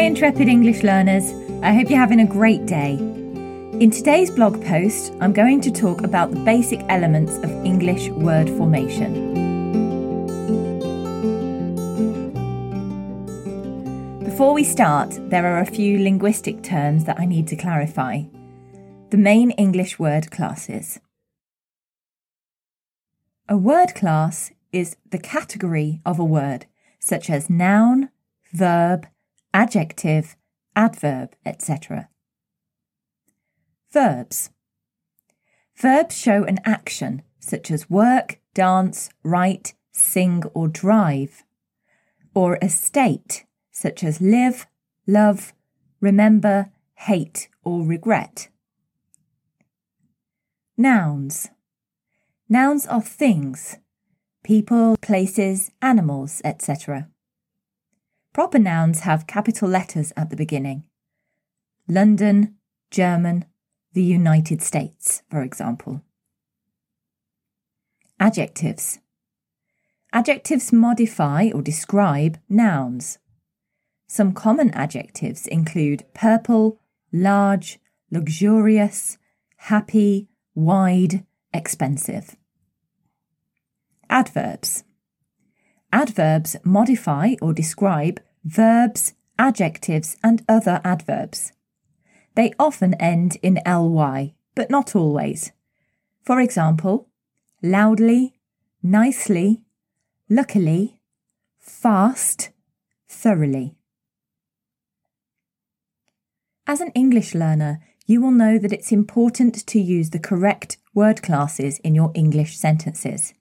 Hi, intrepid English learners. I hope you're having a great day. In today's blog post, I'm going to talk about the basic elements of English word formation. Before we start, there are a few linguistic terms that I need to clarify. The main English word classes. A word class is the category of a word, such as noun, verb, adjective, adverb, etc. Verbs. Verbs show an action, such as work, dance, write, sing, or drive, or a state, such as live, love, remember, hate, or regret. Nouns. Nouns are things, people, places, animals, etc. Proper nouns have capital letters at the beginning. London, German, the United States, for example. Adjectives. Adjectives modify or describe nouns. Some common adjectives include purple, large, luxurious, happy, wide, expensive. Adverbs. Adverbs modify or describe verbs, adjectives, and other adverbs. They often end in ly, but not always. For example, loudly, nicely, luckily, fast, thoroughly. As an English learner, you will know that it's important to use the correct word classes in your English sentences.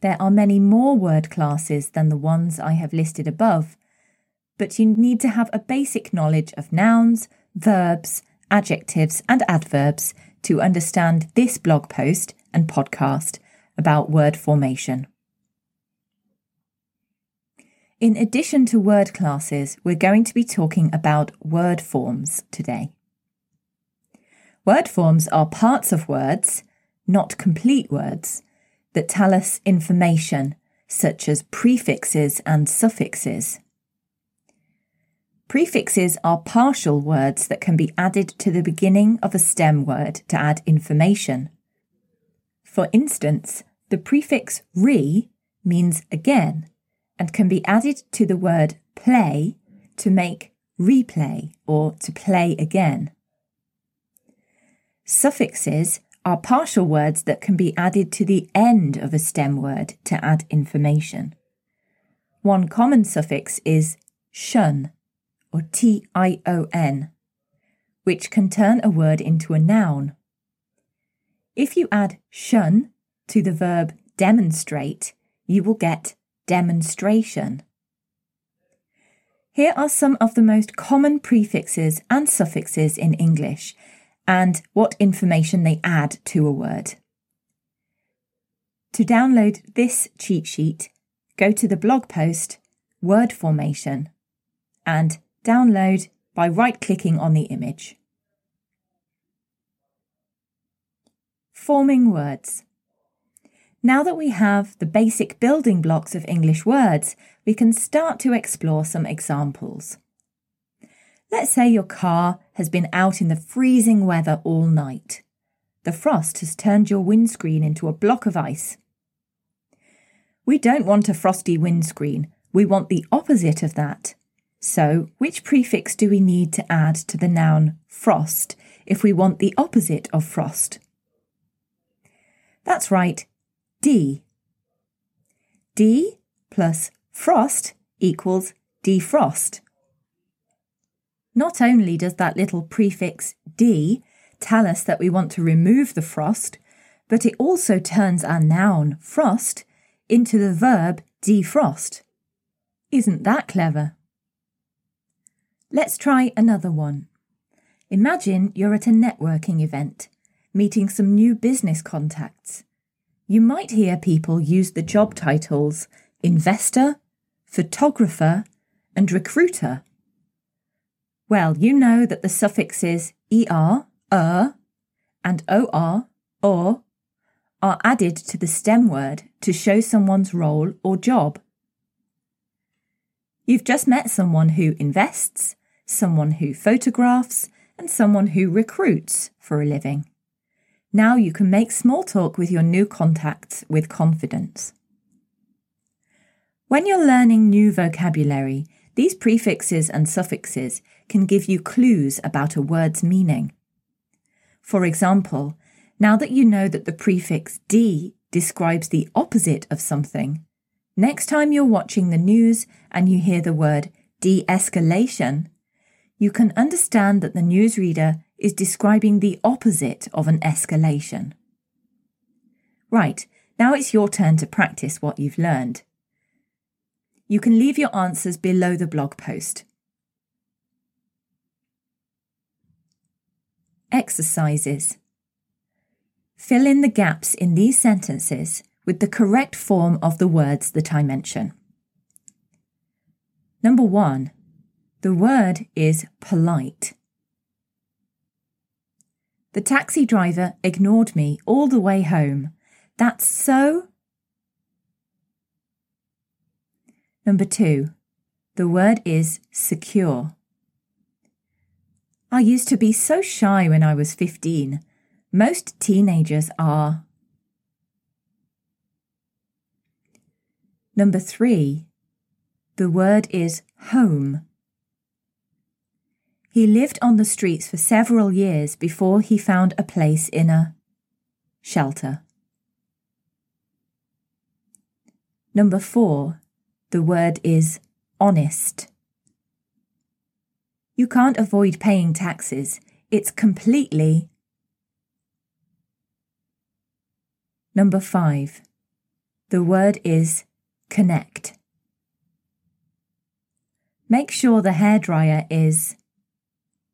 There are many more word classes than the ones I have listed above, but you need to have a basic knowledge of nouns, verbs, adjectives, and adverbs to understand this blog post and podcast about word formation. In addition to word classes, we're going to be talking about word forms today. Word forms are parts of words, not complete words, that tell us information, such as prefixes and suffixes. Prefixes are partial words that can be added to the beginning of a stem word to add information. For instance, the prefix re means again and can be added to the word play to make replay or to play again. Suffixes are partial words that can be added to the end of a stem word to add information. One common suffix is shun or tion, which can turn a word into a noun. If you add shun to the verb demonstrate, you will get demonstration. Here are some of the most common prefixes and suffixes in English and what information they add to a word. To download this cheat sheet, go to the blog post Word Formation and download by right clicking on the image. Forming words. Now that we have the basic building blocks of English words, we can start to explore some examples. Let's say your car has been out in the freezing weather all night. The frost has turned your windscreen into a block of ice. We don't want a frosty windscreen, we want the opposite of that. So, which prefix do we need to add to the noun frost if we want the opposite of frost? That's right, D. D plus frost equals defrost. Not only does that little prefix D tell us that we want to remove the frost, but it also turns our noun frost into the verb defrost. Isn't that clever? Let's try another one. Imagine you're at a networking event, meeting some new business contacts. You might hear people use the job titles investor, photographer, and recruiter well, you know that the suffixes er, er, and or, or, are added to the stem word to show someone's role or job. You've just met someone who invests, someone who photographs, and someone who recruits for a living. Now you can make small talk with your new contacts with confidence. When you're learning new vocabulary, these prefixes and suffixes can give you clues about a word's meaning. For example, now that you know that the prefix de describes the opposite of something, next time you're watching the news and you hear the word de escalation, you can understand that the newsreader is describing the opposite of an escalation. Right, now it's your turn to practice what you've learned. You can leave your answers below the blog post. Exercises. Fill in the gaps in these sentences with the correct form of the words that I mention. Number one, the word is polite. The taxi driver ignored me all the way home. That's so. Number two, the word is secure. I used to be so shy when I was 15. Most teenagers are. Number three, the word is home. He lived on the streets for several years before he found a place in a shelter. Number four, the word is honest. You can't avoid paying taxes. It's completely. Number five, the word is connect. Make sure the hairdryer is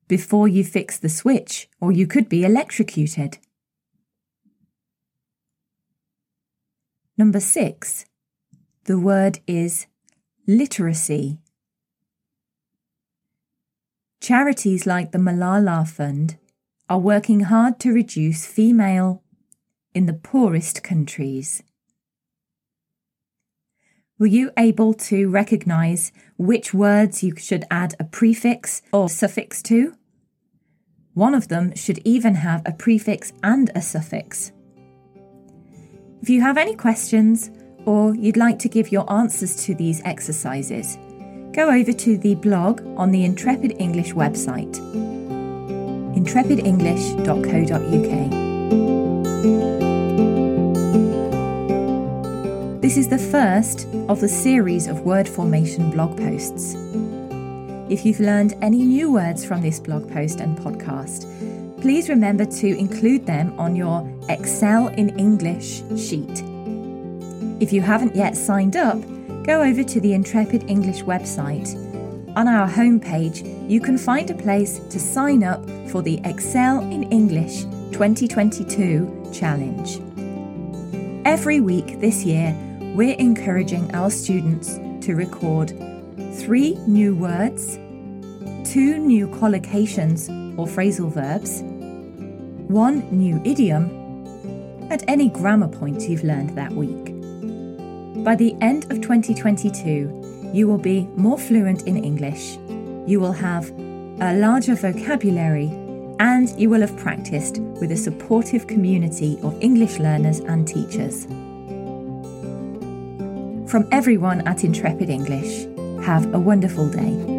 before you fix the switch, or you could be electrocuted. Number six, the word is literacy. Charities like the Malala Fund are working hard to reduce female in the poorest countries. Were you able to recognise which words you should add a prefix or suffix to? One of them should even have a prefix and a suffix. If you have any questions or you'd like to give your answers to these exercises, go over to the blog on the Intrepid English website, intrepidenglish.co.uk. This is the first of the series of word formation blog posts. If you've learned any new words from this blog post and podcast, please remember to include them on your Excel in English sheet. If you haven't yet signed up, go over to the Intrepid English website. On our homepage, you can find a place to sign up for the Excel in English 2022 challenge. Every week this year, we're encouraging our students to record three new words, two new collocations or phrasal verbs, one new idiom, and any grammar point you've learned that week. By the end of 2022, you will be more fluent in English, you will have a larger vocabulary, and you will have practiced with a supportive community of English learners and teachers. From everyone at Intrepid English, have a wonderful day.